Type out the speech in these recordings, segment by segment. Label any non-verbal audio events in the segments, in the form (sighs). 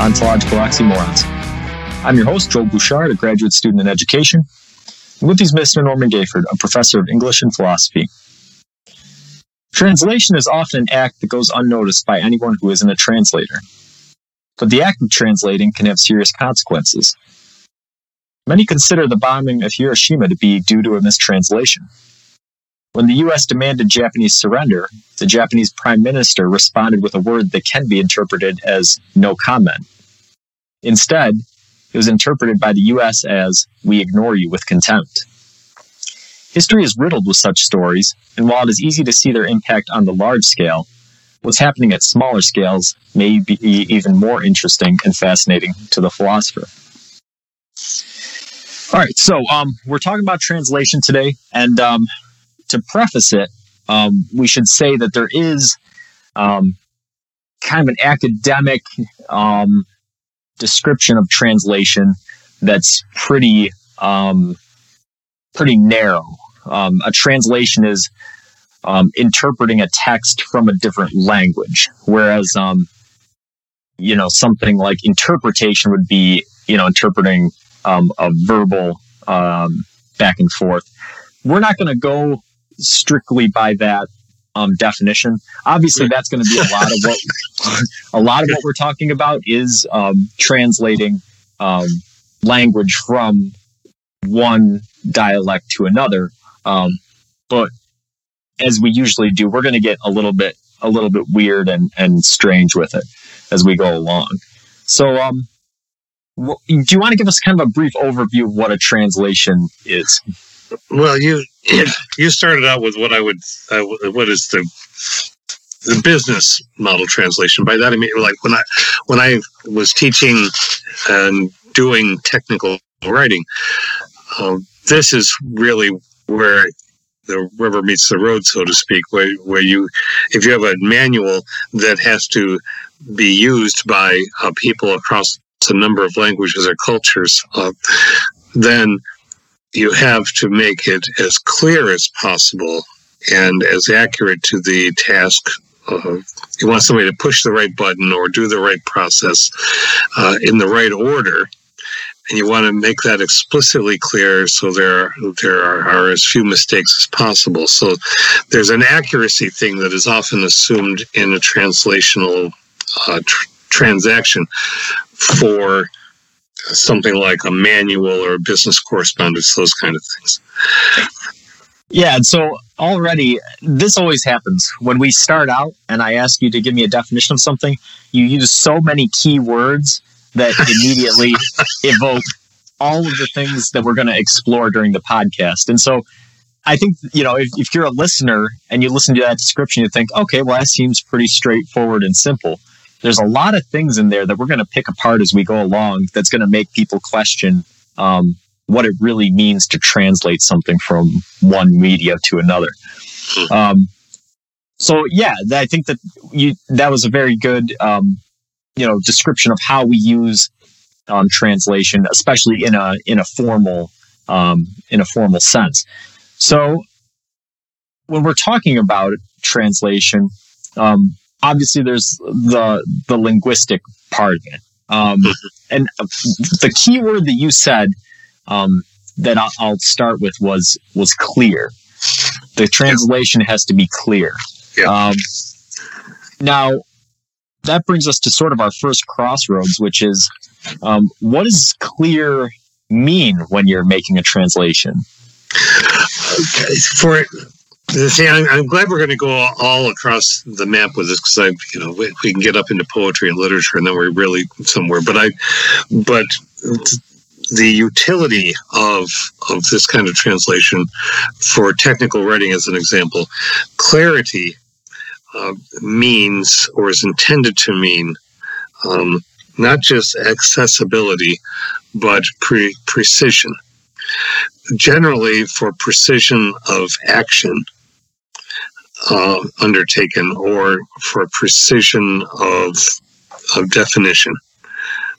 ontological oxymorons. I'm your host, Joel Bouchard, a graduate student in education. And with these Mr. Norman Gayford, a professor of English and philosophy. Translation is often an act that goes unnoticed by anyone who isn't a translator. But the act of translating can have serious consequences. Many consider the bombing of Hiroshima to be due to a mistranslation. When the US demanded Japanese surrender, the Japanese prime minister responded with a word that can be interpreted as no comment. Instead, it was interpreted by the US as we ignore you with contempt. History is riddled with such stories, and while it is easy to see their impact on the large scale, what's happening at smaller scales may be even more interesting and fascinating to the philosopher. All right, so um, we're talking about translation today, and um, to preface it, um, we should say that there is um, kind of an academic um, description of translation that's pretty um, pretty narrow. Um, a translation is um, interpreting a text from a different language, whereas you know something like interpretation would be you know interpreting a verbal back and forth. We're not going to go strictly by that um, definition. Obviously, that's going to be a lot of what (laughs) a lot of what we're talking about is um, translating um, language from one dialect to another. Um, but as we usually do, we're going to get a little bit a little bit weird and and strange with it as we go along. So, um, do you want to give us kind of a brief overview of what a translation is? Well, you (clears throat) you started out with what I would uh, what is the the business model translation. By that I mean like when I when I was teaching and doing technical writing, uh, this is really where the rubber meets the road, so to speak. Where where you if you have a manual that has to be used by uh, people across a number of languages or cultures, uh, then you have to make it as clear as possible and as accurate to the task. Uh, you want somebody to push the right button or do the right process uh, in the right order. And you want to make that explicitly clear so there, there are, are as few mistakes as possible. So there's an accuracy thing that is often assumed in a translational uh, tr- transaction for something like a manual or a business correspondence, those kind of things. Yeah, and so already this always happens when we start out and I ask you to give me a definition of something, you use so many key words that (laughs) immediately evoke all of the things that we're going to explore during the podcast. And so I think, you know, if, if you're a listener and you listen to that description, you think, okay, well, that seems pretty straightforward and simple there's a lot of things in there that we're going to pick apart as we go along that's going to make people question um, what it really means to translate something from one media to another. Um, so yeah, I think that you that was a very good um, you know description of how we use um, translation, especially in a in a formal um, in a formal sense. So when we're talking about translation, um, obviously there's the the linguistic part of it. Um, mm-hmm. and the key word that you said um, that I'll, I'll, start with was was clear. The translation has to be clear. Yeah. Um, now that brings us to sort of our first crossroads, which is um, what does clear mean when you're making a translation? Okay. For See, I'm, I'm glad we're going to go all across the map with this because I, you know, we, we, can get up into poetry and literature, and then we're really somewhere. But I, but the utility of of this kind of translation for technical writing, as an example, clarity uh, means or is intended to mean um, not just accessibility, but pre- precision generally for precision of action uh, undertaken or for precision of of definition.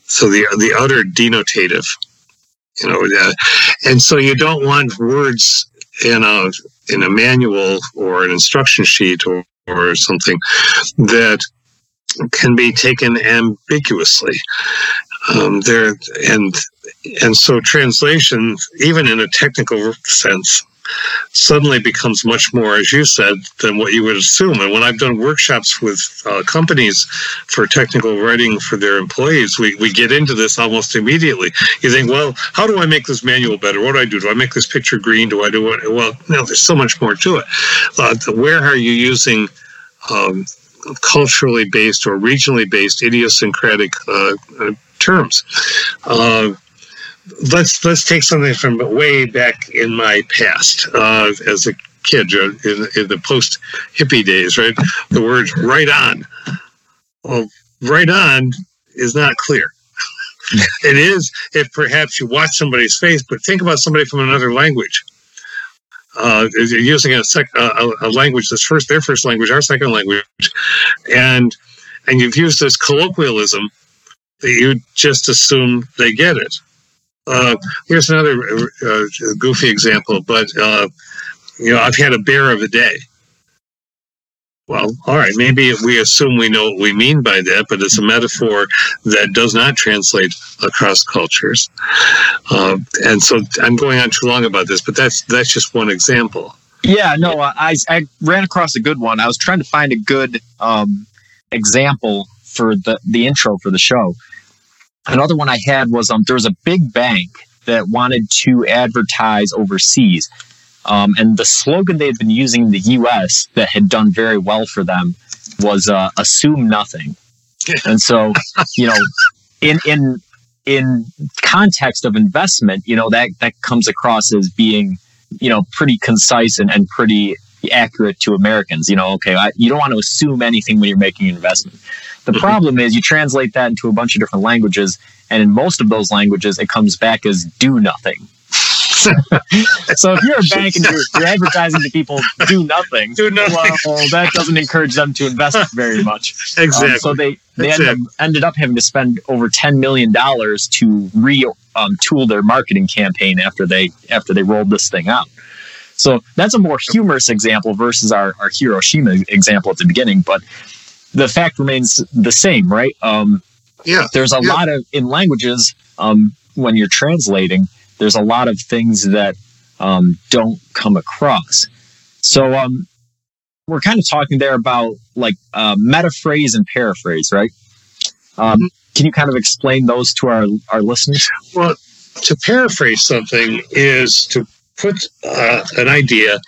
So the the utter denotative, you know, uh, and so you don't want words in a in a manual or an instruction sheet or or something that can be taken ambiguously. Um, there and and so translation, even in a technical sense, suddenly becomes much more, as you said, than what you would assume. And when I've done workshops with uh, companies for technical writing for their employees, we, we get into this almost immediately. You think, well, how do I make this manual better? What do I do? Do I make this picture green? Do I do it? Well, no, there's so much more to it. Uh, where are you using um, culturally based or regionally based idiosyncratic uh terms? Uh, let's let's take something from way back in my past uh, as a kid uh, in, in the post hippie days, right? The word "right on." Well, "right on" is not clear. (laughs) it is if perhaps you watch somebody's face, but think about somebody from another language. Uh, using a, sec, a, a language that's first their first language, our second language, and and you've used this colloquialism that you just assume they get it. Uh, here's another uh, goofy example, but uh, you know, I've had a bear of a day. Well, all right, maybe we assume we know what we mean by that, but it's a metaphor that does not translate across cultures. Uh, and so I'm going on too long about this, but that's that's just one example. Yeah, no, I, I ran across a good one. I was trying to find a good um, example for the, the intro for the show. Another one I had was um, there was a big bank that wanted to advertise overseas. Um, and the slogan they had been using in the US that had done very well for them was uh, assume nothing. And so, you know, in, in, in context of investment, you know, that, that comes across as being, you know, pretty concise and, and pretty accurate to Americans. You know, okay, I, you don't want to assume anything when you're making an investment. The mm-hmm. problem is you translate that into a bunch of different languages, and in most of those languages, it comes back as do nothing. (laughs) so if you're a bank and you're, you're, advertising to people do nothing, do nothing. Well, that doesn't encourage them to invest very much. Exactly. (laughs) Um, so they they ended, up, ended up having to spend over ten million dollars to re um, tool their marketing campaign after they after they rolled this thing out. So that's a more humorous example versus our, our Hiroshima example at the beginning. But the fact remains the same, right? Um, yeah. There's a yeah. lot of in languages um, when you're translating. There's a lot of things that um, don't come across. So um, we're kind of talking there about like uh, metaphrase and paraphrase, right? Um, mm-hmm. Can you kind of explain those to our our listeners? Well, to paraphrase something is to put uh, an idea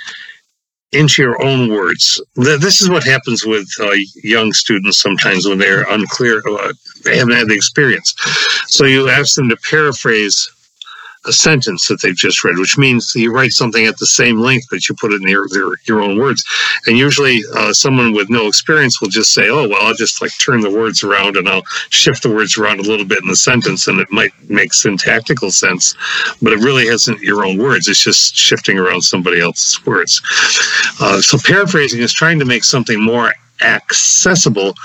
into your own words. This is what happens with uh, young students sometimes when they're unclear, uh, they haven't had the experience. So you ask them to paraphrase a sentence that they've just read, which means you write something at the same length, but you put it in your your, own words. And usually, uh, someone with no experience will just say, "Oh, well, I'll just like turn the words around and I'll shift the words around a little bit in the sentence, and it might make syntactical sense, but it really hasn't your own words. It's just shifting around somebody else's words." Uh, so, paraphrasing is trying to make something more accessible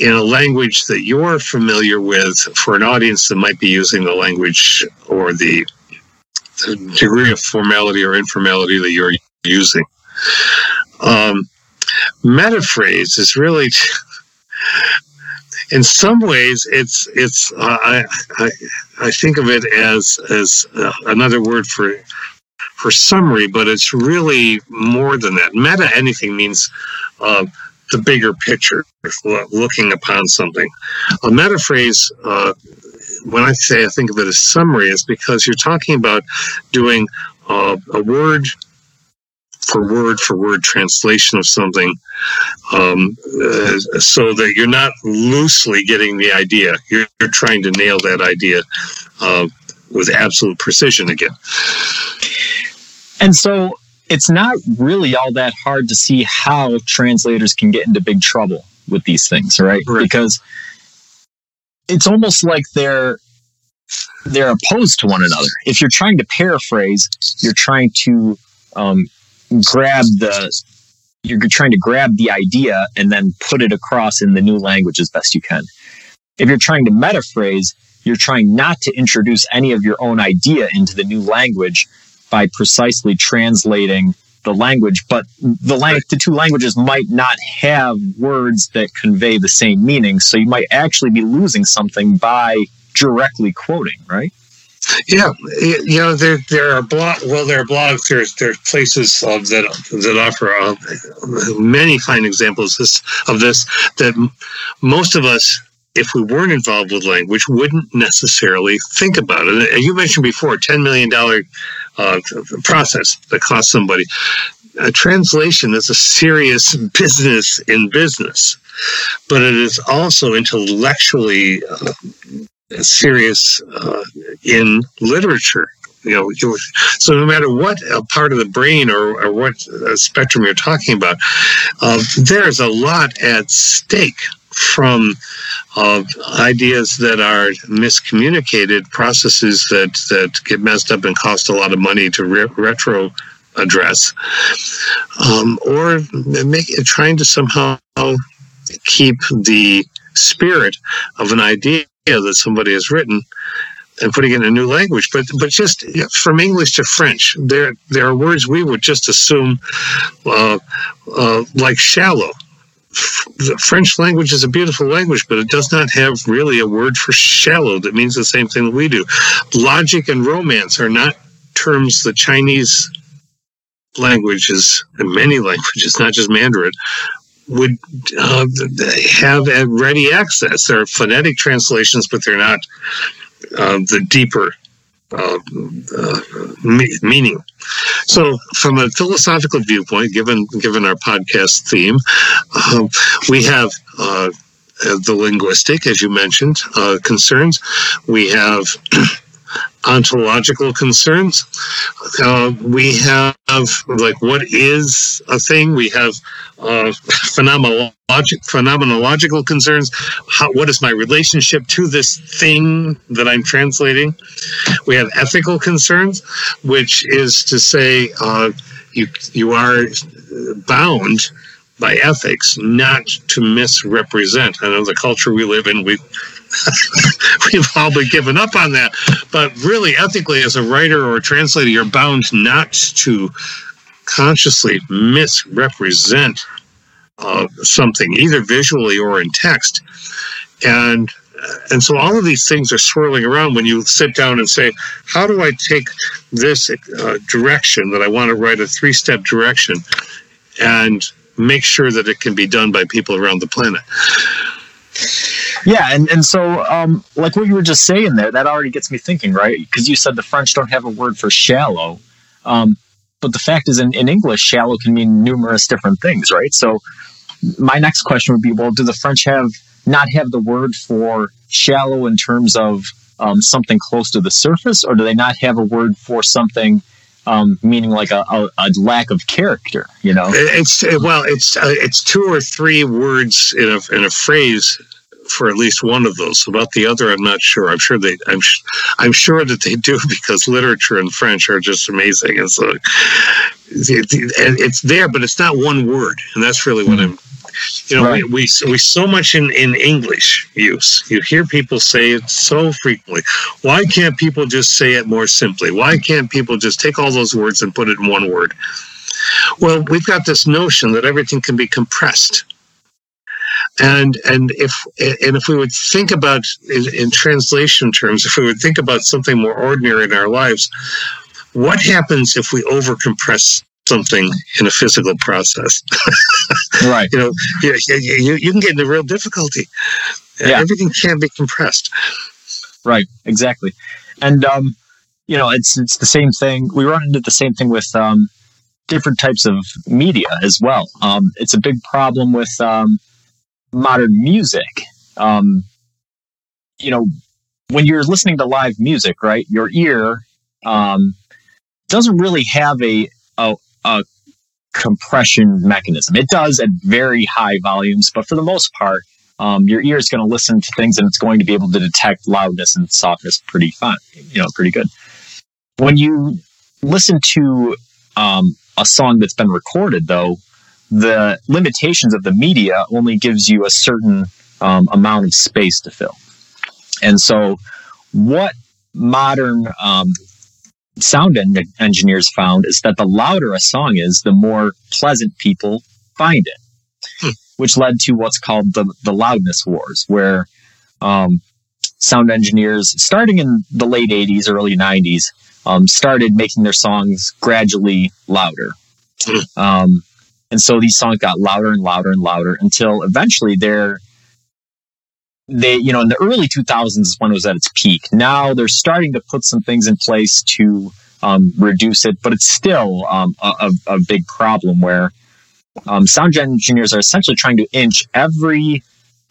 in a language that you're familiar with for an audience that might be using the language or the, the degree of formality or informality that you're using. Um, metaphrase is really, in some ways, it's it's uh, I, I, I think of it as as uh, another word for for summary, but it's really more than that. Meta anything means. Uh, the bigger picture, looking upon something. A metaphrase, uh, when I say I think of it as summary, is because you're talking about doing uh, a word for word for word translation of something um, uh, so that you're not loosely getting the idea. You're, you're trying to nail that idea uh, with absolute precision again. And so it's not really all that hard to see how translators can get into big trouble with these things, right? right. Because it's almost like they're they're opposed to one another. If you're trying to paraphrase, you're trying to um, grab the you're trying to grab the idea and then put it across in the new language as best you can. If you're trying to metaphrase, you're trying not to introduce any of your own idea into the new language by precisely translating the language, but the lang- the two languages might not have words that convey the same meaning. So you might actually be losing something by directly quoting, right? Yeah, you know there there are blog well there are blogs there's there's places uh, that that offer uh, many fine examples this, of this that most of us if we weren't involved with language wouldn't necessarily think about it. And you mentioned before ten million dollar uh, process that costs somebody. A translation is a serious business in business, but it is also intellectually uh, serious uh, in literature. You know, so no matter what part of the brain or, or what uh, spectrum you're talking about, uh, there's a lot at stake from uh, ideas that are miscommunicated, processes that, that get messed up and cost a lot of money to re- retro address, um, or make, trying to somehow keep the spirit of an idea that somebody has written and putting it in a new language. But but just from English to French, there there are words we would just assume uh, uh, like shallow. The French language is a beautiful language, but it does not have really a word for shallow that means the same thing that we do. Logic and romance are not terms the Chinese languages, and many languages, not just Mandarin, would uh, have ready access. They're phonetic translations, but they're not uh, the deeper uh, meaning. So, from a philosophical viewpoint, given given our podcast theme, um, we have uh, the linguistic, as you mentioned, uh, concerns. We have (clears throat) ontological concerns. Uh, we have like what is a thing. We have uh, phenomenologic, phenomenological concerns. How, what is my relationship to this thing that I'm translating? We have ethical concerns, which is to say uh, you you are bound by ethics not to misrepresent. I know the culture we live in, we (laughs) we've all been given up on that. But really, ethically, as a writer or a translator, you're bound not to consciously misrepresent uh, something, either visually or in text. And and so all of these things are swirling around when you sit down and say, how do I take this uh, direction that I want to write a three step direction and make sure that it can be done by people around the planet? Yeah, and, and so um, like what you were just saying there, that already gets me thinking, right? Because you said the French don't have a word for shallow. Um, but the fact is, in, in English, shallow can mean numerous different things, right? So my next question would be, well, do the French have not have the word for shallow in terms of um, something close to the surface, or do they not have a word for something um, meaning like a, a, a, lack of character? You know, it's well, it's uh, it's two or three words in a in a phrase for at least one of those. About the other, I'm not sure. I'm sure they. I'm. I'm sure that they do (laughs) because literature and French are just amazing. It's like, it's there, but it's not one word, and that's really what I'm. You know, right. we, we we so much in in English use. You hear people say it so frequently. Why can't people just say it more simply? Why can't people just take all those words and put it in one word? Well, we've got this notion that everything can be compressed and and if and if we would think about in, in translation terms, if we would think about something more ordinary in our lives, what happens if we overcompress something in a physical process. (laughs) right. You know, you, you, you, can get into real difficulty. Yeah. Everything can be compressed. Right. Exactly. And, um, you know, it's, it's the same thing. We run into the same thing with, um, different types of media as well. Um, it's a big problem with, um, modern music, um, you know, when you're listening to live music, right, your ear um, doesn't really have a, a, a compression mechanism. It does at very high volumes, but for the most part, um, your ear is going to listen to things and it's going to be able to detect loudness and softness pretty fine, you know, pretty good. When you listen to um, a song that's been recorded, though, the limitations of the media only gives you a certain um, amount of space to fill. And so, what modern um, sound en- engineers found is that the louder a song is, the more pleasant people find it, hmm. which led to what's called the, the loudness wars, where um, sound engineers, starting in the late 80s, early 90s, um, started making their songs gradually louder. Hmm. Um, and so these songs got louder and louder and louder until eventually they're they, you know, in the early 2000s is when it was at its peak. Now they're starting to put some things in place to um, reduce it, but it's still um, a, a, big problem where um, sound engineers are essentially trying to inch every,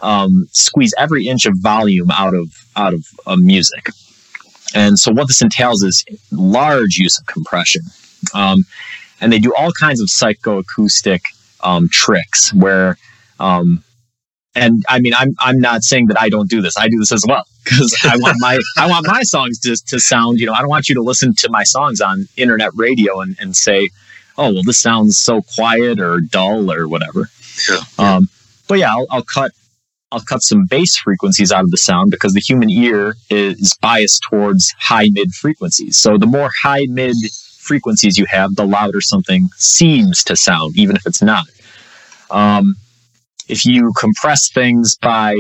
um, squeeze every inch of volume out of out of uh, music. And so what this entails is large use of compression. Um, and they do all kinds of psychoacoustic tricks where um, and I mean, I'm I'm not saying that I don't do this. I do this as well because I want my (laughs) I want my songs to to sound. You know, I don't want you to listen to my songs on internet radio and, and say, oh well, this sounds so quiet or dull or whatever. Yeah. Um, but yeah, I'll, I'll cut I'll cut some bass frequencies out of the sound because the human ear is biased towards high mid frequencies. So the more high mid frequencies you have, the louder something seems to sound, even if it's not. Um, if you compress things by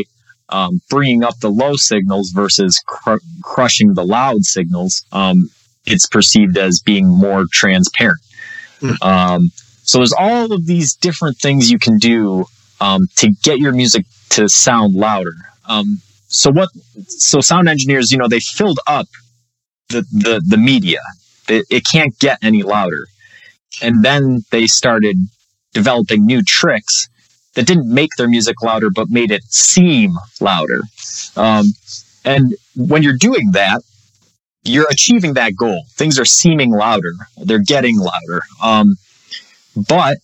um, bringing up the low signals versus cr- crushing the loud signals, um, it's perceived as being more transparent. Mm. Um, so there's all of these different things you can do um, to get your music to sound louder. Um, so what? So sound engineers, you know, they filled up the the, the media. It, it can't get any louder, and then they started developing new tricks that didn't make their music louder, but made it seem louder. Um, and when you're doing that, you're achieving that goal. Things are seeming louder. They're getting louder. Um, but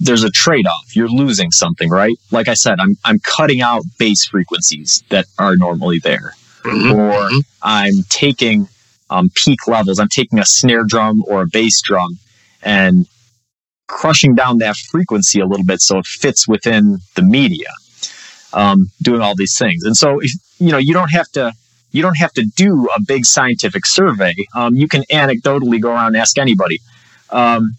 there's a trade-off. You're losing something, right? Like I said, I'm I'm cutting out bass frequencies that are normally there, mm-hmm. or mm-hmm. I'm taking um, peak levels. I'm taking a snare drum or a bass drum and crushing down that frequency a little bit so it fits within the media. Um, doing all these things, and so if, you know you don't have to you don't have to do a big scientific survey. Um, you can anecdotally go around and ask anybody. Um,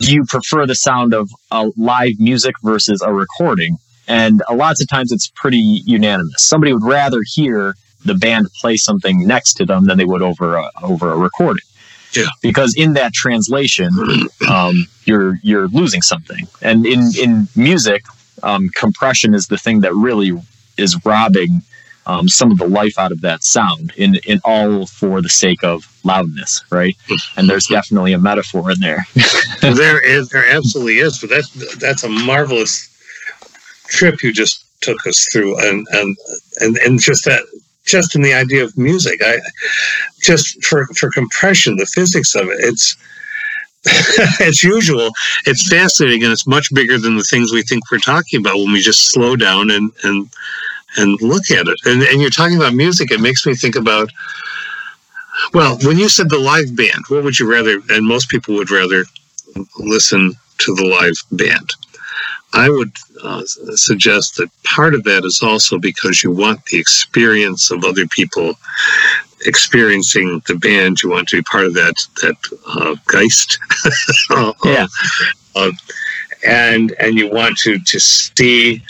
do you prefer the sound of live music versus a recording? And a lots of times it's pretty unanimous. Somebody would rather hear the band play something next to them than they would over a, over a recording. Yeah. Because in that translation, um, you're you're losing something, and in in music, um, compression is the thing that really is robbing um, some of the life out of that sound, in in all for the sake of loudness, right? And there's definitely a metaphor in there. (laughs) there is, there absolutely is, but that's that's a marvelous trip you just took us through, and and and and just that just in the idea of music. I just for for compression, the physics of it. It's (laughs) as usual, it's fascinating and it's much bigger than the things we think we're talking about when we just slow down and and and look at it. And and you're talking about music. It makes me think about. Well, when you said the live band, what would you rather? And most people would rather listen to the live band. I would uh, suggest that part of that is also because you want the experience of other people experiencing the band. You want to be part of that that uh, geist. (laughs) yeah. Uh, and and you want to to see.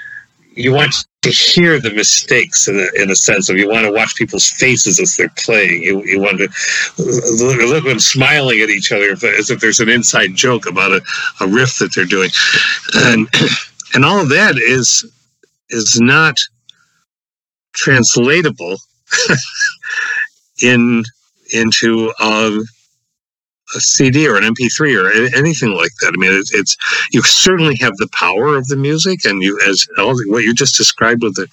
You want to hear the mistakes in a, in a sense of you want to watch people's faces as they're playing. You, you want to look, at them smiling at each other as if there's an inside joke about a, a riff that they're doing, and and all of that is is not translatable (laughs) in into a, a, CD or an MP3 or anything like that. I mean, it's, it's, you certainly have the power of the music, and you as all the, what you just described with the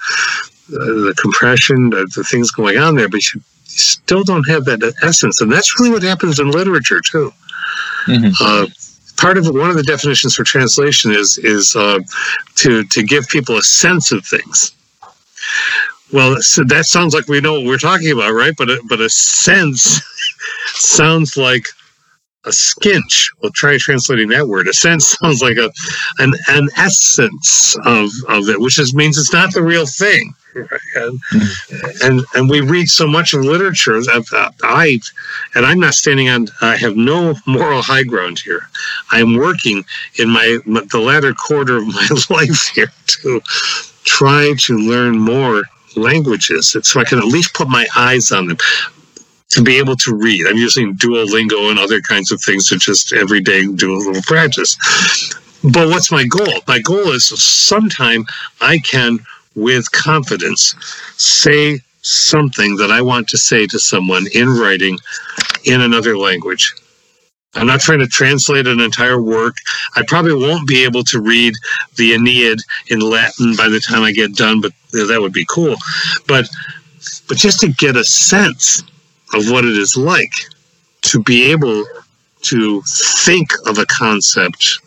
uh, the compression, the, the, things going on there, but you, still don't have that essence, and that's really what happens in literature too. Mm-hmm. Uh, part of one of the definitions for translation is is uh, to to give people a sense of things. Well, so that sounds like we know what we're talking about, right? But a, but a sense (laughs) sounds like a skinch. Well, try translating that word. A sense (laughs) sounds like a an an essence of of it, which just means it's not the real thing. (laughs) And, and and we read so much of literature. I and I'm not standing on. I have no moral high ground here. I'm working in my the latter quarter of my (laughs) life here to try to learn more languages so I can at least put my eyes on them to be able to read. I'm using Duolingo and other kinds of things to just every day do a little practice. But what's my goal? My goal is sometime I can, with confidence, say something that I want to say to someone in writing in another language. I'm not trying to translate an entire work. I probably won't be able to read the Aeneid in Latin by the time I get done, but that would be cool. But but just to get a sense of what it is like to be able to think of a concept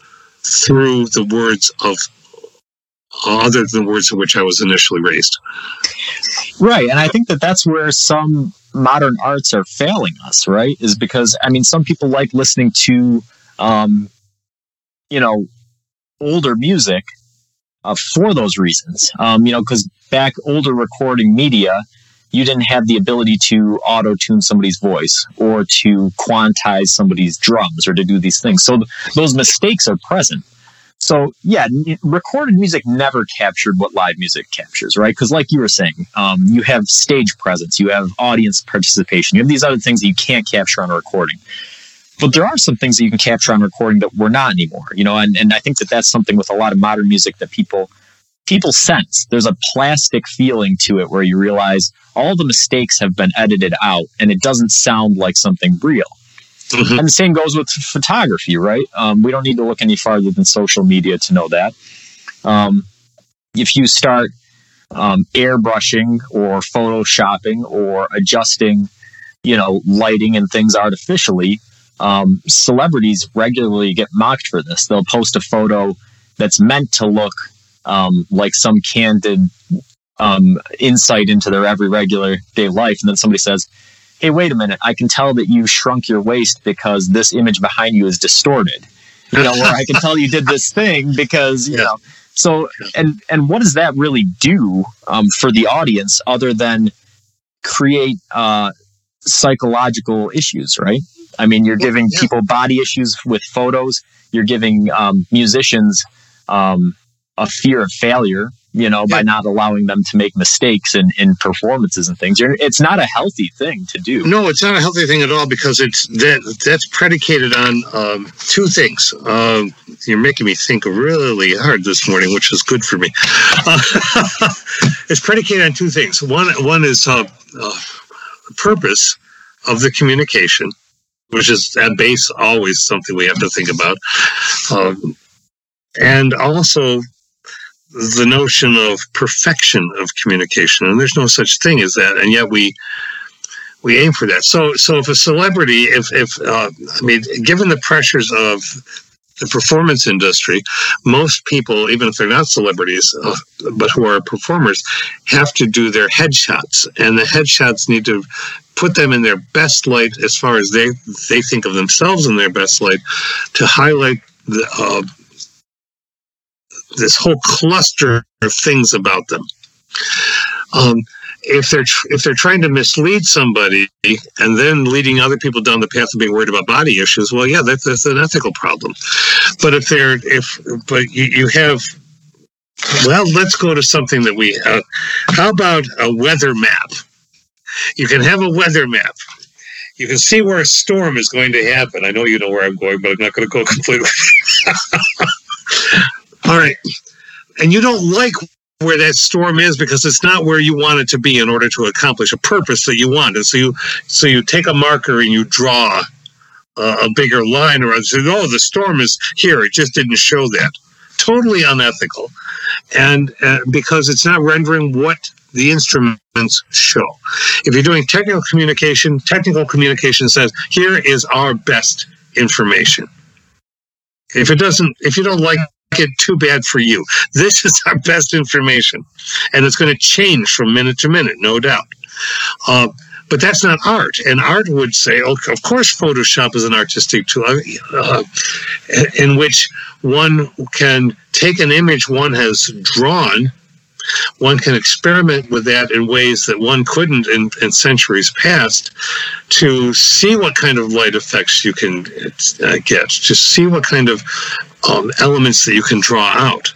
through the words of other than the words in which I was initially raised. Right. And I think that that's where some modern arts are failing us, right? Is because, I mean, some people like listening to, um, you know, older music uh, for those reasons. Um, you know, because back older recording media, you didn't have the ability to auto tune somebody's voice or to quantize somebody's drums or to do these things. So th- those mistakes are present. So yeah, n- recorded music never captured what live music captures, right? Because like you were saying, um, you have stage presence, you have audience participation, you have these other things that you can't capture on a recording. But there are some things that you can capture on recording that we're not anymore, you know, and, and I think that that's something with a lot of modern music that people people sense. There's a plastic feeling to it where you realize all the mistakes have been edited out and it doesn't sound like something real. Mm-hmm. And the same goes with photography, right? Um, we don't need to look any farther than social media to know that. Um, if you start um, airbrushing or photoshopping or adjusting, you know, lighting and things artificially, um, celebrities regularly get mocked for this. They'll post a photo that's meant to look um, like some candid um, insight into their every regular day life. And then somebody says, Hey, wait a minute. I can tell that you shrunk your waist because this image behind you is distorted. You know, or I can tell you did this thing because, you yeah. know, so, and, and what does that really do um, for the audience other than create uh, psychological issues, right? I mean, you're giving yeah. people body issues with photos. You're giving um, musicians um, a fear of failure, you know, yeah. by not allowing them to make mistakes in, in performances and things. It's not a healthy thing to do. No, it's not a healthy thing at all because it's that that's predicated on um, two things. Um, you're making me think really hard this morning, which is good for me. Uh, (laughs) it's predicated on two things. One one is uh, uh, purpose of the communication, which is at base always something we have to think about. Um, and also the notion of perfection of communication, and there's no such thing as that, and yet we we aim for that. So, so if a celebrity, if if uh, I mean, given the pressures of the performance industry, most people, even if they're not celebrities, uh, but who are performers, have to do their headshots, and the headshots need to put them in their best light as far as they they think of themselves in their best light, to highlight the uh, this whole cluster of things about them. Um, if they're if they're trying to mislead somebody and then leading other people down the path of being worried about body issues, well, yeah, that's, that's an ethical problem. But if they're if but you, you have well, let's go to something that we uh, how about a weather map? You can have a weather map. You can see where a storm is going to happen. I know you know where I'm going, but I'm not going to go (laughs) completely. All right. And you don't like where that storm is because it's not where you want it to be in order to accomplish a purpose that you want. And so you so you take a marker and you draw a, bigger line around. Say, oh, the storm is here. It just didn't show that. Totally unethical, and uh, because it's not rendering what the instruments show. If you're doing technical communication, technical communication says here is our best information. If it doesn't, if you don't like it too bad for you. This is our (laughs) best information, and it's going to change from minute to minute, no doubt. Uh, but that's not art. And art would say, of course, Photoshop is an artistic tool uh, in which one can take an image one has drawn. One can experiment with that in ways that one couldn't in, in centuries past to see what kind of light effects you can uh, get, to see what kind of um, elements that you can draw out.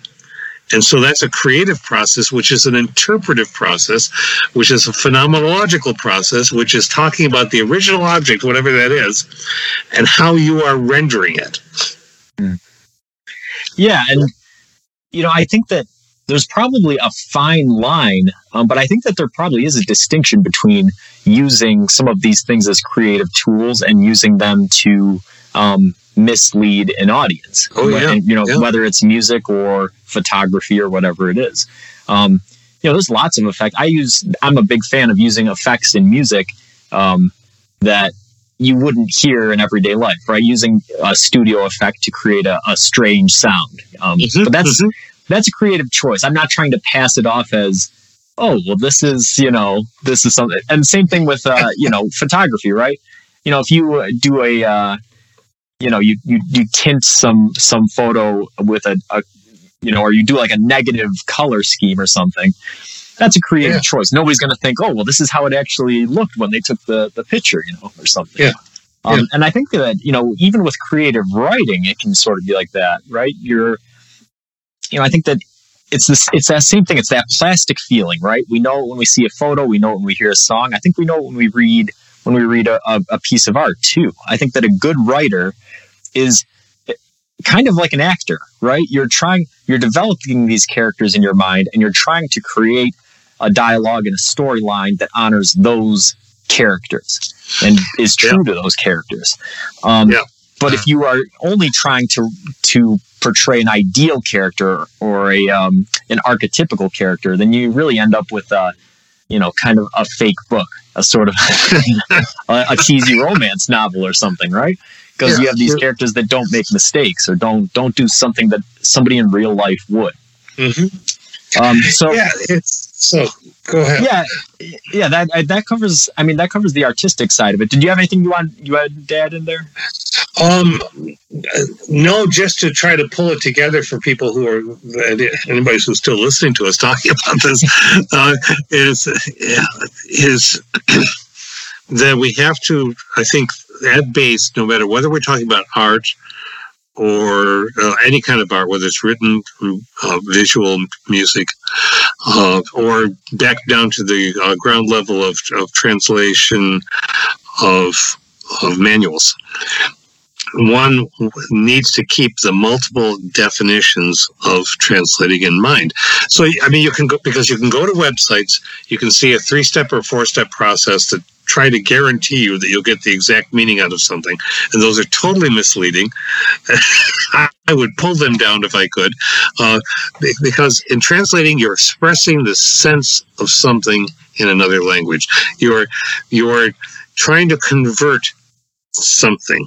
And so that's a creative process, which is an interpretive process, which is a phenomenological process, which is talking about the original object, whatever that is, and how you are rendering it. Hmm. Yeah. And, you know, I think that there's probably a fine line, um, but I think that there probably is a distinction between using some of these things as creative tools and using them to um, mislead an audience. Oh yeah, and, you know yeah. whether it's music or photography or whatever it is. Um, you know, there's lots of effect. I use. I'm a big fan of using effects in music um, that you wouldn't hear in everyday life, right? Using a studio effect to create a, a strange sound. Um, Mhm, But that's mhm. That's a creative choice. I'm not trying to pass it off as, oh, well, this is you know, this is something. And same thing with uh, you know, photography, right? You know, if you uh, do a uh, you know you, you you tint some some photo with a, a you know or you do like a negative color scheme or something that's a creative Yeah. choice nobody's going to think oh well this is how it actually looked when they took the the picture you know or something Yeah. um, Yeah. and i think that you know even with creative writing it can sort of be like that right you're you know i think that it's this it's that same thing. It's that plastic feeling right? We know when we see a photo. We know when we hear a song. I think we know when we read when we read a, a, a piece of art too. I think that a good writer is kind of like an actor right? You're trying you're developing these characters in your mind and you're trying to create a dialogue and a storyline that honors those characters and is true to those characters. Um, Yeah. But if you are only trying to to portray an ideal character or a um, an archetypical character then you really end up with a you know kind of a fake book a sort of (laughs) a, a cheesy romance novel or something right because Yeah. you have these Yeah. characters that don't make mistakes or don't don't do something that somebody in real life would Mhm. um, so Yeah, it's so. Go ahead. yeah yeah that that covers i mean that covers the artistic side of it did you have anything you want you had dad in there Um, no, just to try to pull it together for people who are anybody who's still listening to us talking (laughs) about this uh, is yeah, is (clears throat) that we have to. I think at base, no matter whether we're talking about art or uh, any kind of art, whether it's written, uh, visual, music, uh, or back down to the uh, ground level of, of translation of of manuals one needs to keep the multiple definitions of translating in mind. So, I mean, you can go because you can go to websites, you can see a three step or four step process that try to guarantee you that you'll get the exact meaning out of something. And those are totally misleading. (laughs) I would pull them down if I could, uh, because in translating, you're expressing the sense of something in another language. You're you're trying to convert something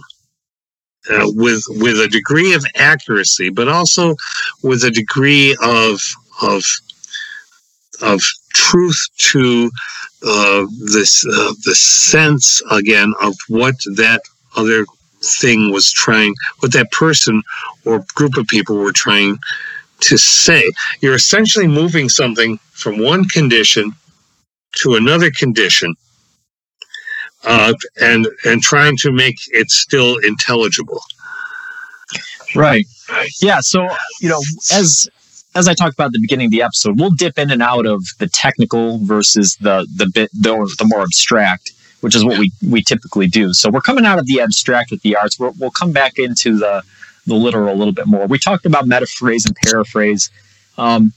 uh, with with a degree of accuracy, but also with a degree of of of truth to uh, this uh, the sense again of what that other thing was trying, what that person or group of people were trying to say. You're essentially moving something from one condition to another condition uh, and and trying to make it still intelligible. Right. Yeah. So, you know, as as I talked about at the beginning of the episode, we'll dip in and out of the technical versus the the bit the, the more abstract, which is what we we typically do. So we're coming out of the abstract with the arts. We're, we'll come back into the the literal a little bit more. We talked about metaphrase and paraphrase. Um,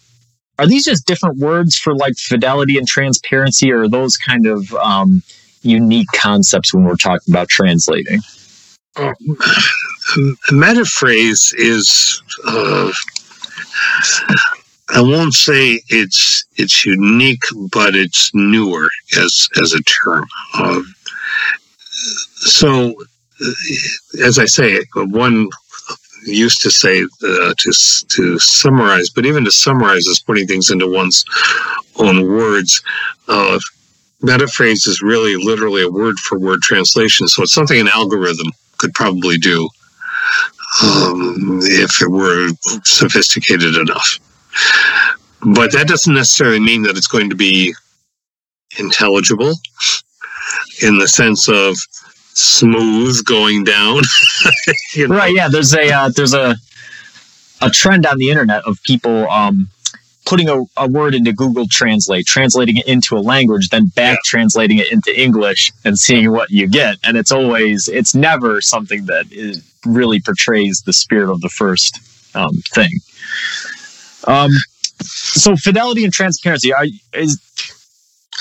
are these just different words for like fidelity and transparency, or are those kind of um, unique concepts when we're talking about translating? (laughs) Um, metaphrase is uh, I won't say it's it's unique, but it's newer as as a term. Uh, so, uh, as I say, one used to say uh, to to summarize, but even to summarize is putting things into one's own words. Uh, metaphrase is really literally a word for word translation. So it's something an algorithm could probably do um, if it were sophisticated enough. But that doesn't necessarily mean that it's going to be intelligible in the sense of smooth going down. (laughs) you know? Right. Yeah. There's a uh, there's a a trend on the internet of people um, putting a, a, word into Google Translate, translating it into a language, then back yeah. translating it into English and seeing what you get. And it's always, it's never something that is, really portrays the spirit of the first um, thing. Um, so fidelity and transparency are is.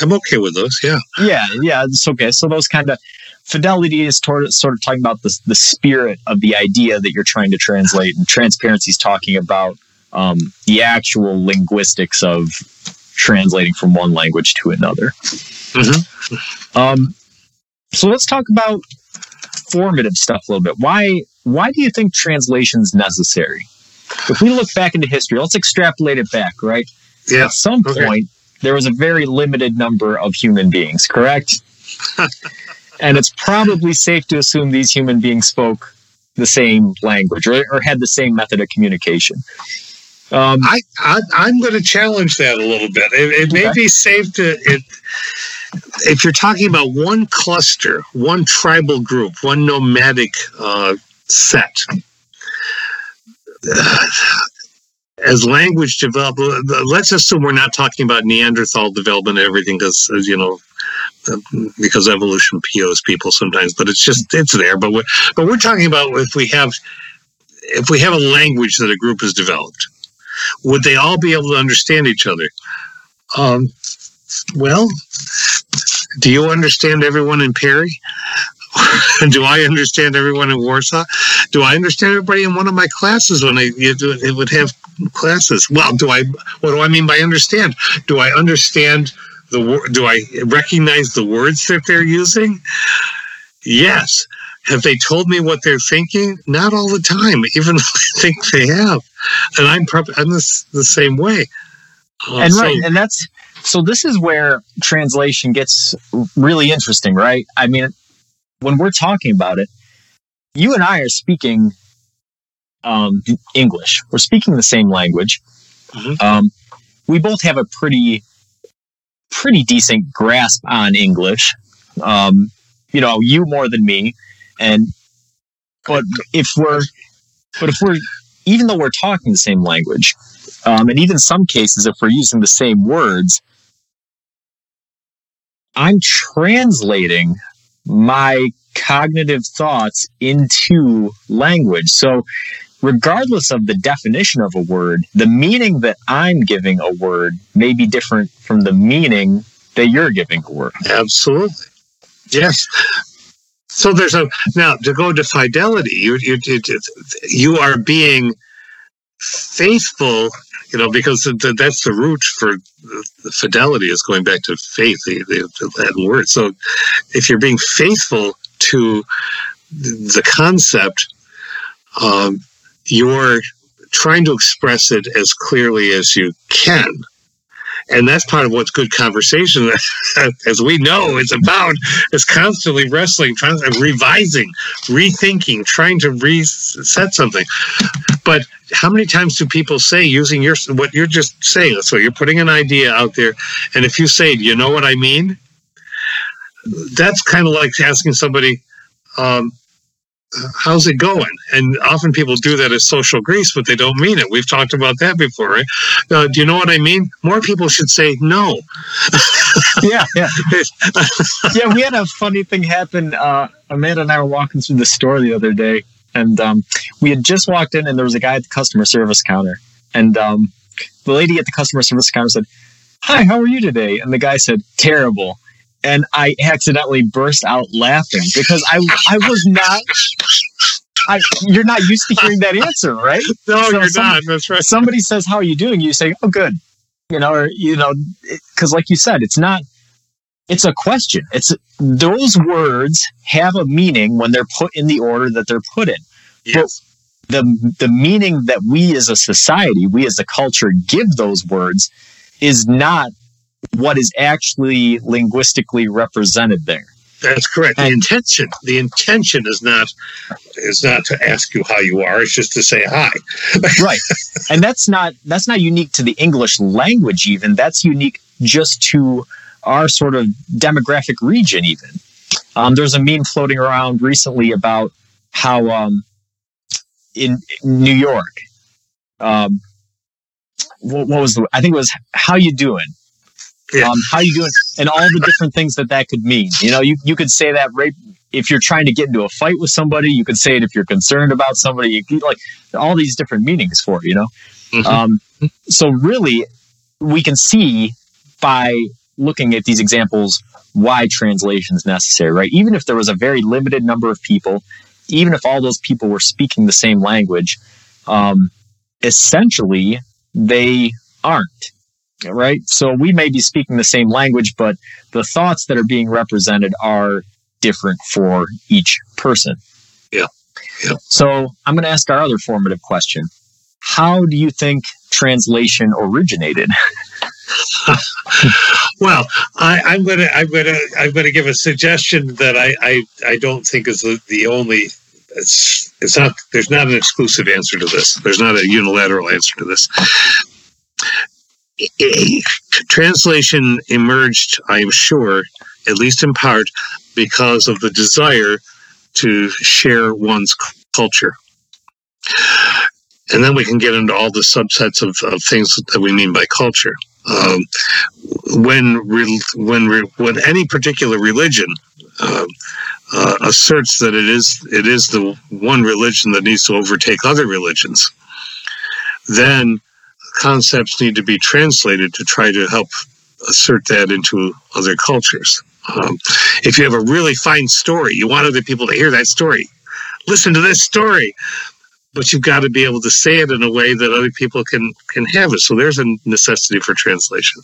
I'm okay with those. Yeah. Yeah. Yeah. It's okay. So those kind of fidelity is toward, sort of talking about the, the spirit of the idea that you're trying to translate, and transparency is talking about um, the actual linguistics of translating from one language to another. Mm-hmm. Um, so let's talk about formative stuff a little bit. Why why do you think translation is necessary? If we look back into history, let's extrapolate it back, right? Yeah. At some okay. point, there was a very limited number of human beings, correct? (laughs) and it's probably safe to assume these human beings spoke the same language or, or had the same method of communication. Um, I, I am going to challenge that a little bit. It, it may be safe to it, if you're talking about one cluster, one tribal group, one nomadic uh, set. Uh, (sighs) as language developed, let's assume we're not talking about Neanderthal development and everything because, you know, because evolution POs people sometimes, but it's just, it's there. But we're, but we're talking about if we have, if we have a language that a group has developed, would they all be able to understand each other? Um, well, do you understand everyone in Perry? (laughs) do I understand everyone in Warsaw? Do I understand everybody in one of my classes when I it would have classes? Well, do I? What do I mean by understand? Do I understand the Do I recognize the words that they're using? Yes. Have they told me what they're thinking? Not all the time, (laughs) even though I think they have. And I'm probably I'm the, the same way. Uh, and so, right, and that's so. This is where translation gets really interesting, right? I mean, when we're talking about it, you and I are speaking um, English. We're speaking the same language. Mm-hmm. Um, we both have a pretty, pretty decent grasp on English. Um, you know, you more than me, and but if we're, but if we're, even though we're talking the same language, um, and even some cases, if we're using the same words, I'm translating my cognitive thoughts into language. So, regardless of the definition of a word, the meaning that I'm giving a word may be different from the meaning that you're giving a word. Absolutely. Yes. So there's a now to go to fidelity. You you you are being faithful you know, because that's the root for fidelity is going back to faith, the, the, the Latin word. So if you're being faithful to the concept, um, you're trying to express it as clearly as you can. And that's part of what's good conversation, (laughs) as we know, it's about, is constantly wrestling, trying, revising, rethinking, trying to reset something. But how many times do people say using your what you're just saying? So you're putting an idea out there, and if you say, "You know what I mean," that's kind of like asking somebody, um, how's it going? And often people do that as social grease, but they don't mean it. We've talked about that before, right? Uh, do you know what I mean? More people should say no. (laughs) yeah, yeah. (laughs) yeah, we had a funny thing happen. Uh, Amanda and I were walking through the store the other day, and um, we had just walked in, and there was a guy at the customer service counter. And um, the lady at the customer service counter said, Hi, how are you today? And the guy said, Terrible and I accidentally burst out laughing because I I was not. I, you're not used to hearing that answer, right? (laughs) No, so you're somebody, not. That's right. Somebody says, "How are you doing?" You say, "Oh, good." You know, or you know, because like you said, it's not. It's a question. It's those words have a meaning when they're put in the order that they're put in. Yes. But the the meaning that we as a society, we as a culture, give those words is not what is actually linguistically represented there. That's correct. The intention, the intention is not is not to ask you how you are. It's just to say hi. (laughs) right, and that's not that's not unique to the English language. Even that's unique just to our sort of demographic region. Even um, there's a meme floating around recently about how um, in New York, um, what, what was the? I think it was "How you doing." Yeah. Um, how you doing? And all the different things that that could mean. You know, you, you could say that right if you're trying to get into a fight with somebody. You could say it if you're concerned about somebody. You could, like all these different meanings for it. You know, mm-hmm. um, so really, we can see by looking at these examples why translation is necessary. Right? Even if there was a very limited number of people, even if all those people were speaking the same language, um, essentially they aren't right? So we may be speaking the same language, but the thoughts that are being represented are different for each person. Yeah. yeah. So I'm going to ask our other formative question. How do you think translation originated? (laughs) well, I, am gonna I'm gonna I'm gonna give a suggestion that I I, I don't think is the, the only it's it's not there's not an exclusive answer to this. There's not a unilateral answer to this (clears throat) translation emerged, I am sure, at least in part, because of the desire to share one's culture. And then we can get into all the subsets of, of things that we mean by culture. Um, when re, when re, when any particular religion uh, uh, asserts that it is it is the one religion that needs to overtake other religions, then concepts need to be translated to try to help assert that into other cultures. Um, if you have a really fine story, you want other people to hear that story. Listen to this story, but you've got to be able to say it in a way that other people can can have it. So there's a necessity for translation.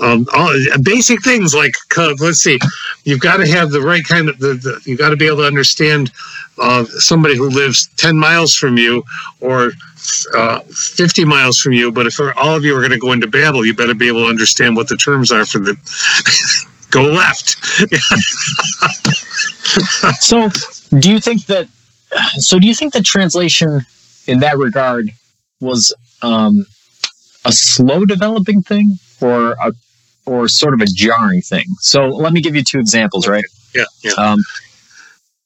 Um, all, basic things like uh, let's see, you've got to have the right kind of the, the you've got to be able to understand uh, somebody who lives ten miles from you or uh, 50 miles from you, but if all of you are going to go into battle, you better be able to understand what the terms are for the (laughs) go left. (laughs) so, do you think that? So, do you think that translation in that regard was um, a slow developing thing, or a or sort of a jarring thing? So, let me give you two examples, right? Yeah. yeah. Um,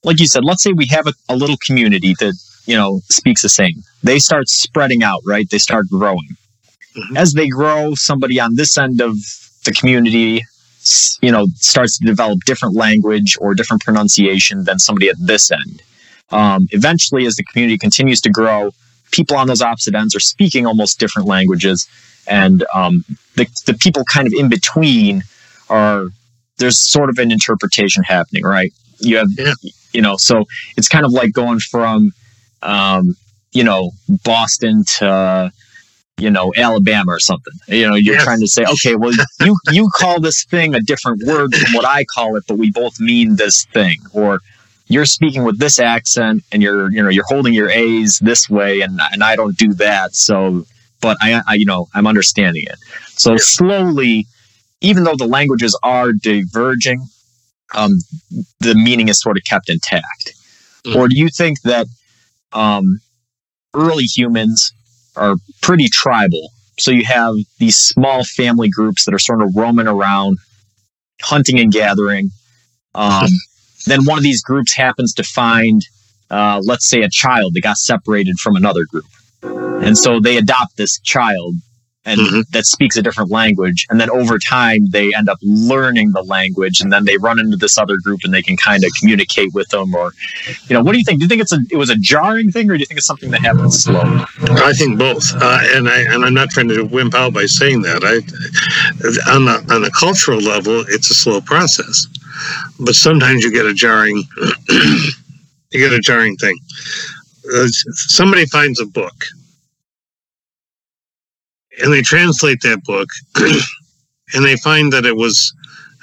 like you said, let's say we have a, a little community that you know, speaks the same. They start spreading out, right? They start growing. Mm-hmm. As they grow, somebody on this end of the community, you know, starts to develop different language or different pronunciation than somebody at this end. Um, eventually, as the community continues to grow, people on those opposite ends are speaking almost different languages, and um, the the people kind of in between are there's sort of an interpretation happening, right? You have, yeah. you know, so it's kind of like going from um, you know, Boston to, you know, Alabama or something. You know, you're yes. trying to say, okay, well, you, you call this thing a different word from what I call it, but we both mean this thing. Or you're speaking with this accent and you're, you know, you're holding your A's this way and, and I don't do that. So, but I, I you know, I'm understanding it. So yes. slowly, even though the languages are diverging, um, the meaning is sort of kept intact. Mm. Or do you think that um, early humans are pretty tribal. So you have these small family groups that are sort of roaming around, hunting and gathering. Um, (laughs) then one of these groups happens to find, uh, let's say, a child that got separated from another group. And so they adopt this child and mm-hmm. that speaks a different language. And then over time, they end up learning the language, and then they run into this other group, and they can kind of communicate with them. Or, you know, what do you think? Do you think it's a it was a jarring thing, or do you think it's something that happens slow? I think both, uh, and I and I'm not trying to wimp out by saying that. I on the on a cultural level, it's a slow process, but sometimes you get a jarring (clears throat) you get a jarring thing. Uh, somebody finds a book and they translate that book (clears throat) and they find that it was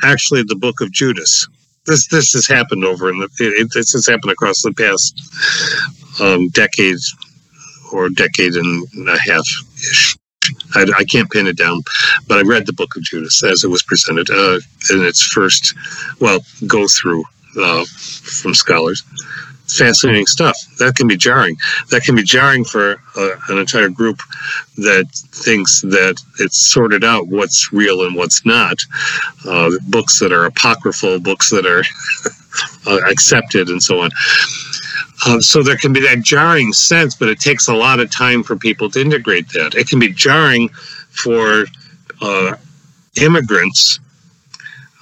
actually the book of Judas. This this has happened over in the it, this has happened across the past um, decades or decade and a half ish. I, I, can't pin it down, but I read the book of Judas as it was presented uh, in its first, well, go through uh, from scholars. Fascinating stuff. That can be jarring. That can be jarring for uh, an entire group that thinks that it's sorted out what's real and what's not. Uh, books that are apocryphal, books that are (laughs) uh, accepted, and so on. Um, so there can be that jarring sense, but it takes a lot of time for people to integrate that. It can be jarring for uh, immigrants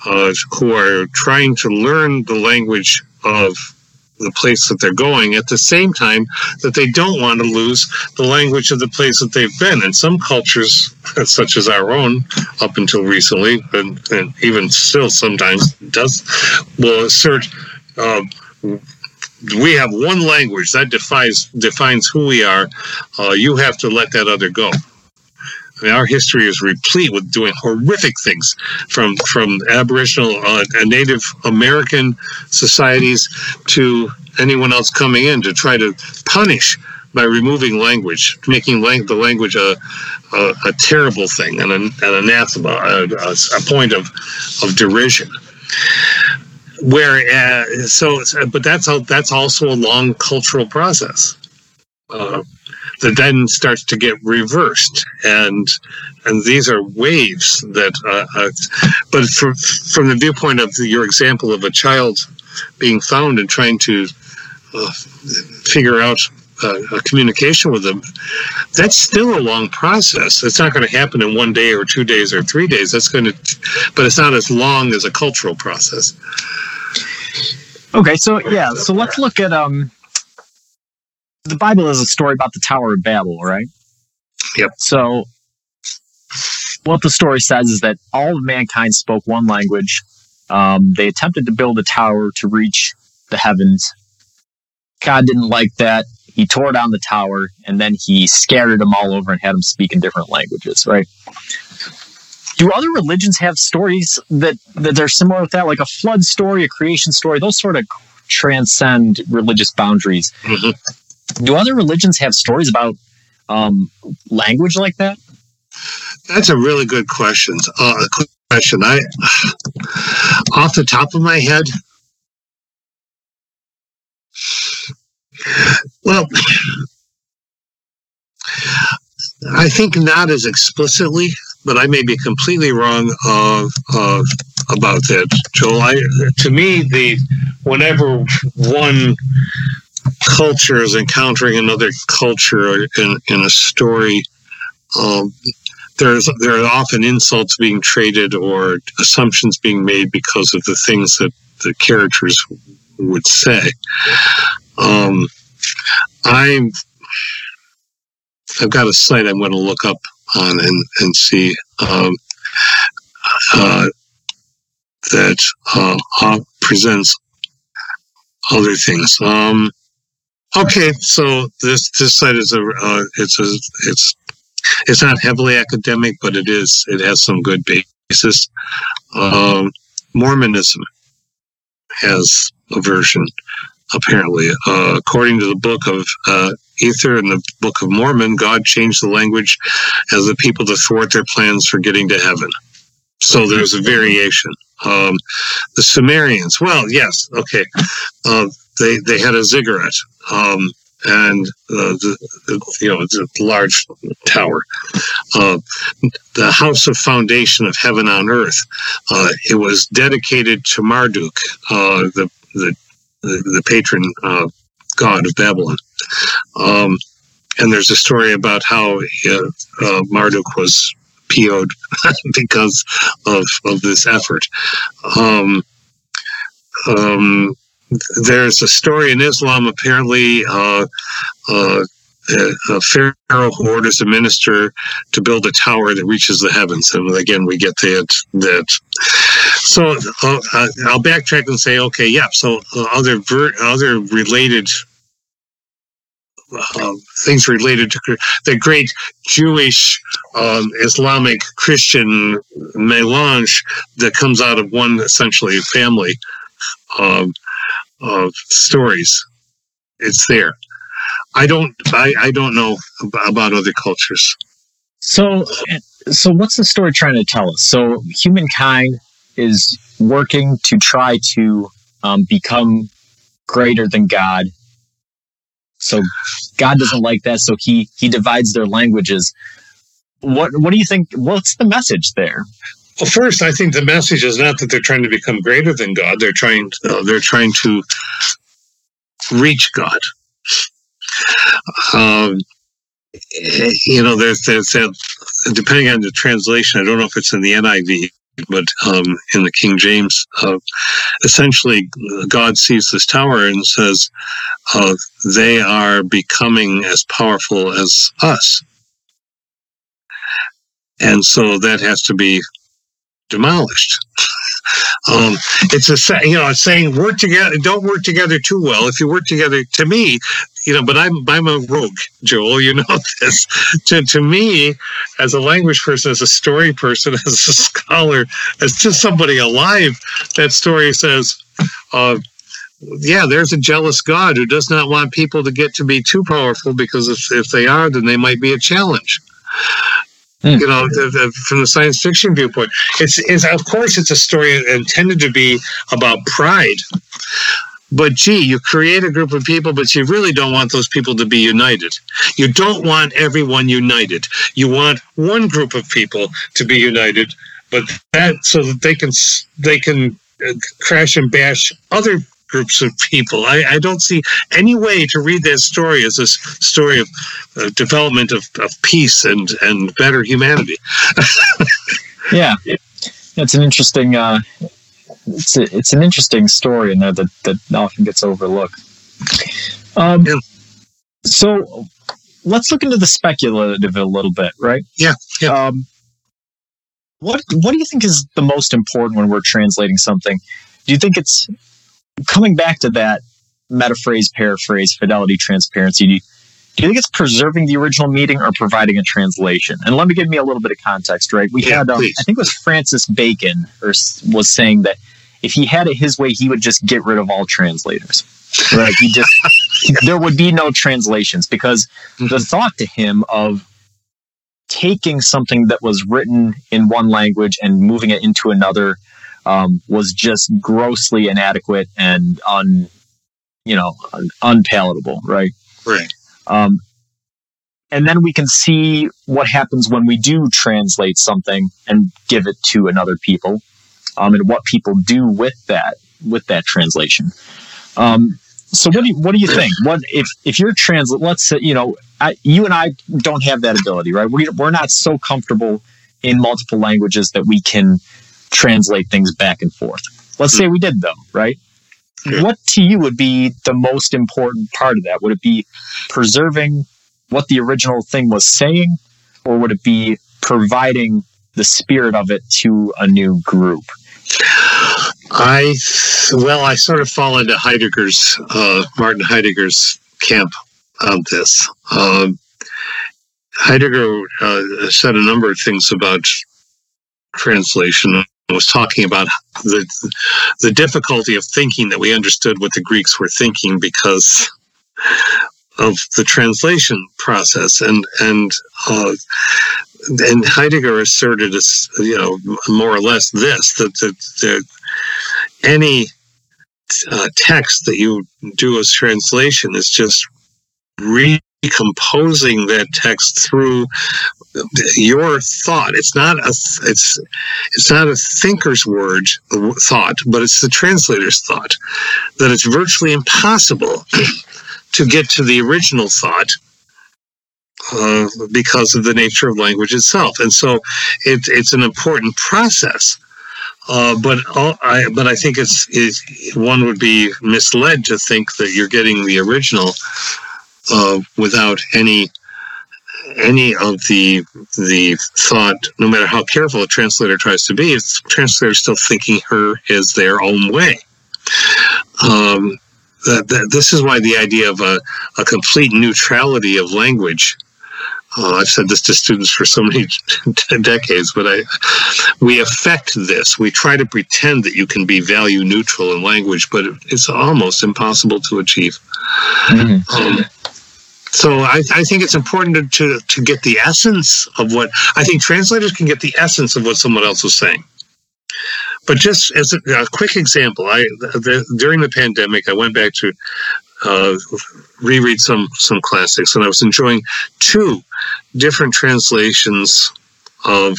uh, who are trying to learn the language of the place that they're going at the same time that they don't want to lose the language of the place that they've been. And some cultures, (laughs) such as our own, up until recently, and, and even still sometimes does, will assert. Uh, we have one language that defines defines who we are. Uh, you have to let that other go. I mean, our history is replete with doing horrific things, from from Aboriginal uh, Native American societies to anyone else coming in to try to punish by removing language, making lang- the language a, a, a, terrible thing and an, an anathema, a, a, point of of derision. Where uh, so but that's a, that's also a long cultural process. Uh, that then starts to get reversed and and these are waves that uh, uh but from from the viewpoint of your example of a child being found and trying to uh, figure out uh, a communication with them, that's still a long process. It's not going to happen in one day or two days or three days. That's going to, but it's not as long as a cultural process. Okay, so yeah, so let's look at um the Bible is a story about the Tower of Babel, right? Yep. So what the story says is that all of mankind spoke one language. Um, they attempted to build a tower to reach the heavens. God didn't like that. He tore down the tower and then he scattered them all over and had them speak in different languages, right? do other religions have stories that that are similar with that, like a flood story, a creation story? Those sort of transcend religious boundaries. Mm-hmm. Do other religions have stories about um, language like that? That's a really good question. Uh, question. I, off the top of my head, well, I think not as explicitly but I may be completely wrong uh, uh, about that, Joel. I, to me, the whenever one culture is encountering another culture in, in a story, um, there's there are often insults being traded or assumptions being made because of the things that the characters would say. Um, I'm I've got a site I'm going to look up on and, and see um, uh, that uh, presents other things. Um, okay, so this this site is a uh, it's a it's it's not heavily academic, but it is it has some good basis. Um, Mormonism has a version apparently. Uh, according to the book of uh, Ether and the Book of Mormon, God changed the language as the people to thwart their plans for getting to heaven. So there's a variation. Um, the Sumerians, well, yes, okay. Uh, they, they had a ziggurat. Um, and uh, the, the, you know the large tower, uh, the house of foundation of heaven on earth. Uh, it was dedicated to Marduk, uh, the the the, patron uh, god of Babylon. Um, and there's a story about how uh, Marduk was PO'd (laughs) because of, of this effort. Um, um, there's a story in Islam, apparently, uh, uh, a pharaoh orders a minister to build a tower that reaches the heavens. And again, we get that that. So uh, I'll backtrack and say, okay, yeah. So uh, other ver- other related uh, things related to the great Jewish, um, Islamic, Christian melange that comes out of one essentially family um, of stories. It's there. I don't. I, I don't know about other cultures. So, so what's the story trying to tell us? So, humankind is working to try to um, become greater than God. So, God doesn't like that, so he he divides their languages. What what do you think? What's the message there? Well, first, I think the message is not that they're trying to become greater than God. They're trying uh, they're trying to reach God. Um, you know, there's there's that depending on the translation. I don't know if it's in the NIV, but um, in the King James, uh, essentially, God sees this tower and says, uh, "They are becoming as powerful as us." And so that has to be demolished. (laughs) Um, it's a you know it's saying work together. Don't work together too well. If you work together, to me, you know. But I'm I'm a rogue, Joel. You know (laughs) this. to to me, as a language person, as a story person, (laughs) as a scholar, as just somebody alive, that story says. Uh, yeah, there's a jealous God who does not want people to get to be too powerful because if, if they are, then they might be a challenge. Mm. You know, the, the, from the science fiction viewpoint, it's, it's of course it's a story intended to be about pride. But gee, you create a group of people, but you really don't want those people to be united. You don't want everyone united. You want one group of people to be united, but that so that they can they can uh, crash and bash other groups of people. I, I, don't see any way to read that story as a story of uh, development of, of peace and, and better humanity. (laughs) yeah, it's an interesting uh, it's a, it's an interesting story in there that, that often gets overlooked. Um, yeah. So let's look into the speculative a little bit, right? Yeah. Yeah. Um, what What do you think is the most important when we're translating something? Do you think it's coming back to that metaphrase, paraphrase, fidelity, transparency, do you, do you think it's preserving the original meaning or providing a translation? And let me give me a little bit of context, right? We yeah, had, um, I think it was Francis Bacon or was saying that if he had it his way, he would just get rid of all translators. Right? He just, (laughs) there would be no translations because mm-hmm. the thought to him of taking something that was written in one language and moving it into another um, was just grossly inadequate and un, you know, un- unpalatable, right? Right. Um, and then we can see what happens when we do translate something and give it to another people, um, and what people do with that with that translation. Um, so what do you, what do you think? What if if you're translate? Let's say you know I, you and I don't have that ability, right? We, we're not so comfortable in multiple languages that we can translate things back and forth. Let's say hmm. we did though, right? What to you would be the most important part of that? Would it be preserving what the original thing was saying, or would it be providing the spirit of it to a new group? I well, I sort of fall into Heidegger's uh, Martin Heidegger's camp on this. Um, Heidegger uh, said a number of things about translation was talking about the the difficulty of thinking that we understood what the Greeks were thinking because of the translation process. And and uh, and Heidegger asserted as you know more or less this that that, that any uh, text that you do as translation is just recomposing that text through your thought. It's not a it's it's not a thinker's word thought, but it's the translator's thought. That it's virtually impossible (clears throat) to get to the original thought uh, because of the nature of language itself, and so it, it's an important process. Uh, but all, I but I think it's, it's one would be misled to think that you're getting the original uh, without any any of the the thought, no matter how careful a translator tries to be, the translator still thinking her is their own way. Um, that, that, this is why the idea of a, a complete neutrality of language. Uh, I've said this to students for so many (laughs) decades, but I, we affect this. We try to pretend that you can be value neutral in language, but it's almost impossible to achieve. Mm-hmm. Um, so I, I, think it's important to, to, to get the essence of what I think translators can get the essence of what someone else is saying. But just as a, a quick example, I the, during the pandemic, I went back to uh, reread some some classics, and I was enjoying two different translations of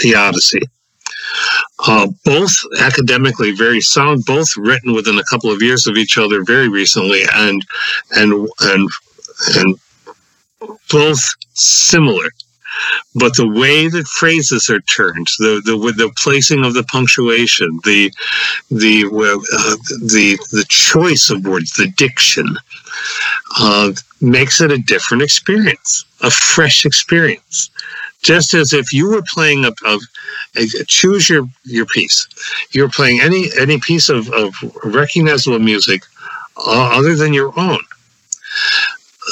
the Odyssey. Uh, both academically very sound, both written within a couple of years of each other very recently, and and and and both similar. But the way that phrases are turned, the the the placing of the punctuation, the the uh, the the choice of words, the diction, uh, makes it a different experience, a fresh experience just as if you were playing a, a, a, choose your your piece. You're playing any any piece of, of recognizable music uh, other than your own.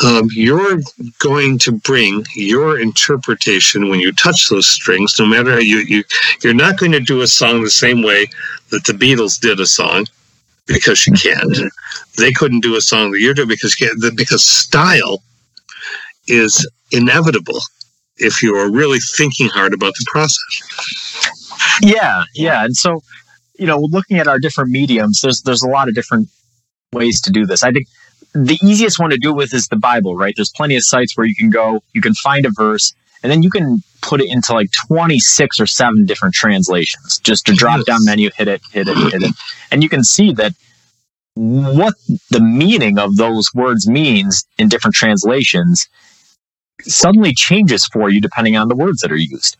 Um, you're going to bring your interpretation when you touch those strings no matter how you, you you're not going to do a song the same way that the beatles did a song because you can't. They couldn't do a song that you're doing because because style is inevitable if you are really thinking hard about the process. Yeah, yeah, and so you know, looking at our different mediums, there's there's a lot of different ways to do this. I think the easiest one to do with is the Bible, right? There's plenty of sites where you can go, you can find a verse, and then you can put it into like 26 or 7 different translations. Just a drop down menu, hit it, hit it, hit it. And you can see that what the meaning of those words means in different translations suddenly changes for you depending on the words that are used.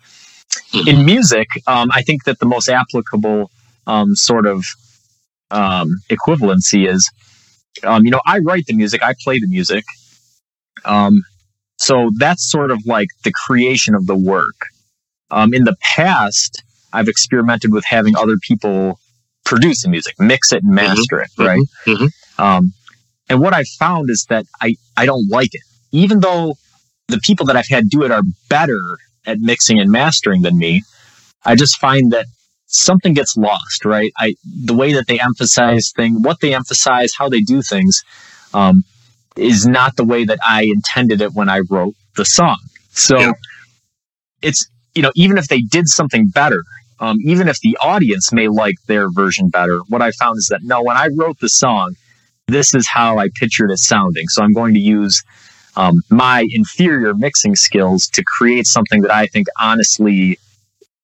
Mm-hmm. In music, um, I think that the most applicable um, sort of um, equivalency is, um, you know, I write the music, I play the music. Um, so that's sort of like the creation of the work. Um, in the past, I've experimented with having other people produce the music, mix it and mm-hmm. master mm-hmm. it, right? Mm-hmm. and what I found is that I, I don't like it. Even though the people that I've had do it are better at mixing and mastering than me. I just find that something gets lost, right? I the way that they emphasize things, what they emphasize, how they do things, um, is not the way that I intended it when I wrote the song. So yeah. it's you know even if they did something better, um, even if the audience may like their version better, what I found is that no, when I wrote the song, this is how I pictured it sounding. So I'm going to use um, my inferior mixing skills to create something that I think honestly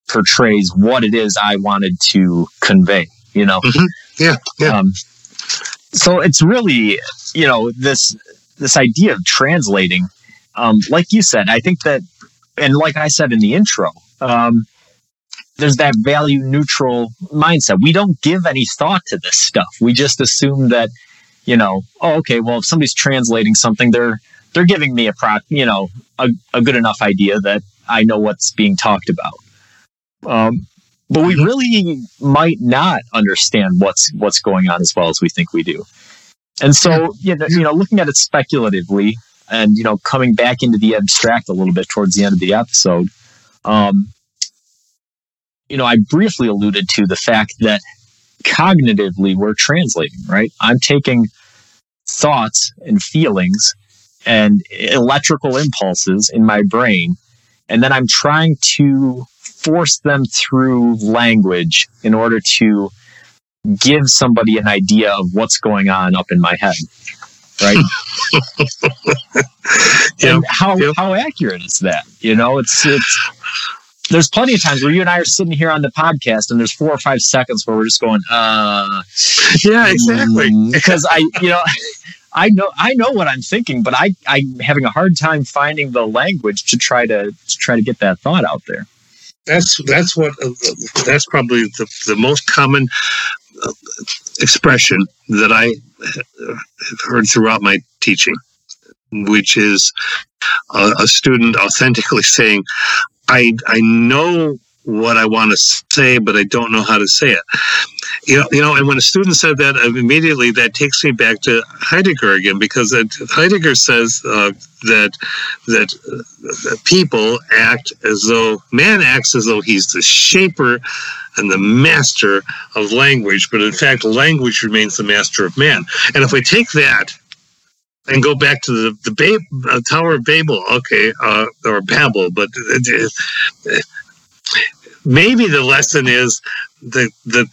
portrays what it is I wanted to convey. You know, mm-hmm. yeah, yeah. Um, so it's really, you know, this this idea of translating. Um, like you said, I think that, and like I said in the intro, um, there's that value neutral mindset. We don't give any thought to this stuff. We just assume that, you know, oh, okay, well, if somebody's translating something, they're they're giving me a pro, you know, a, a good enough idea that I know what's being talked about. Um, but we mm-hmm. really might not understand what's what's going on as well as we think we do. And so, you know, you know, looking at it speculatively, and you know, coming back into the abstract a little bit towards the end of the episode, um, you know, I briefly alluded to the fact that cognitively we're translating. Right, I'm taking thoughts and feelings and electrical impulses in my brain. And then I'm trying to force them through language in order to give somebody an idea of what's going on up in my head. Right. (laughs) yep. And how, yep. how accurate is that? You know, it's, it's, there's plenty of times where you and I are sitting here on the podcast and there's four or five seconds where we're just going, uh, yeah, exactly. Because I, you know, I know I know what I'm thinking, but I I'm having a hard time finding the language to try to, to try to get that thought out there. That's that's what uh, that's probably the, the most common uh, expression that I have heard throughout my teaching, which is a, a student authentically saying, "I I know what I want to say, but I don't know how to say it. You know, you know, and when a student said that, immediately that takes me back to Heidegger again, because Heidegger says uh, that that, uh, people act as though man acts as though he's the shaper and the master of language, but in fact, language remains the master of man. And if we take that and go back to the the Ba- uh, Tower of Babel, okay, uh, or Babel, but uh, uh, maybe the lesson is that that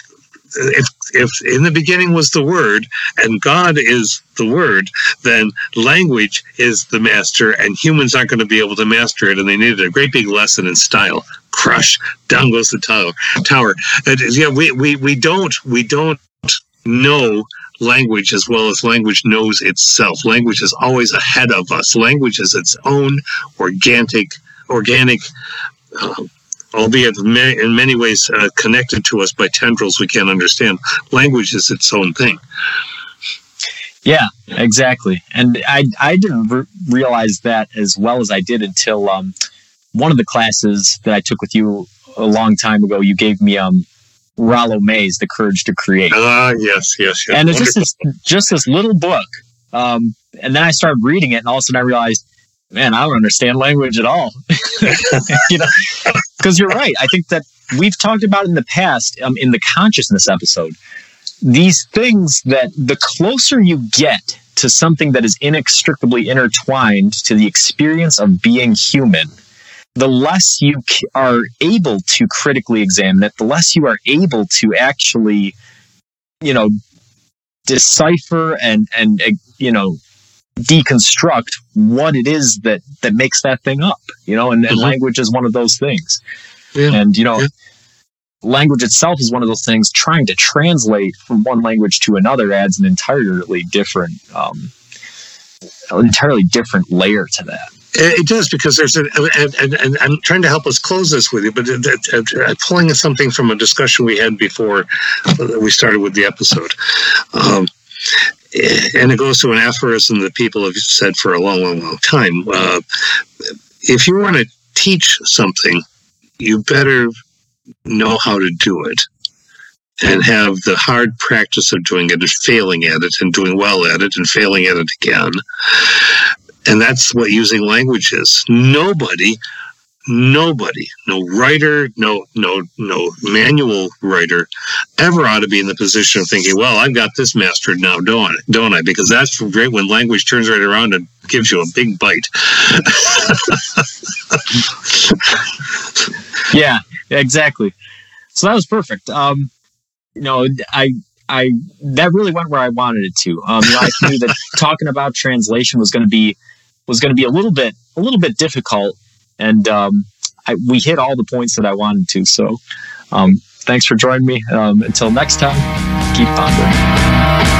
if if in the beginning was the word and God is the word, then language is the master, and humans aren't going to be able to master it, and they needed a great big lesson in style. Crush down goes the tower. Tower. Yeah, we, we we don't we don't know language as well as language knows itself. Language is always ahead of us. Language is its own organic organic. Uh, albeit in many ways uh, connected to us by tendrils we can't understand. Language is its own thing. Yeah, exactly. And I, I didn't re- realize that as well as I did until um, one of the classes that I took with you a long time ago. You gave me um, Rollo May's The Courage to Create. Ah, uh, yes, yes, yes. And it's just this, just this little book. Um, and then I started reading it, and all of a sudden I realized, man, I don't understand language at all. (laughs) you know, because you're right. I think that we've talked about in the past um, in the consciousness episode these things that the closer you get to something that is inextricably intertwined to the experience of being human, the less you are able to critically examine it, the less you are able to actually, you know, decipher and and uh, you know deconstruct what it is that that makes that thing up you know and, and mm-hmm. language is one of those things yeah. and you know yeah. language itself is one of those things trying to translate from one language to another adds an entirely different um, entirely different layer to that it does because there's a, and, and, and, I'm trying to help us close this with you, but uh, pulling something from a discussion we had before we started with the episode. Um, and it goes to an aphorism that people have said for a long, long, long time. Uh, if you want to teach something, you better know how to do it and have the hard practice of doing it and failing at it and doing well at it and failing at it again. And that's what using language is. Nobody nobody, no writer, no no no manual writer, ever ought to be in the position of thinking, "Well, I've got this mastered now, don't I?" Don't I? Because that's great when language turns right around and gives you a big bite. (laughs) yeah, exactly. So that was perfect. Um, you know, I I that really went where I wanted it to. Um, you know, I knew that (laughs) talking about translation was going to be was going to be a little bit a little bit difficult and um, I, we hit all the points that I wanted to. So, um, thanks for joining me. Um, until next time, keep pondering.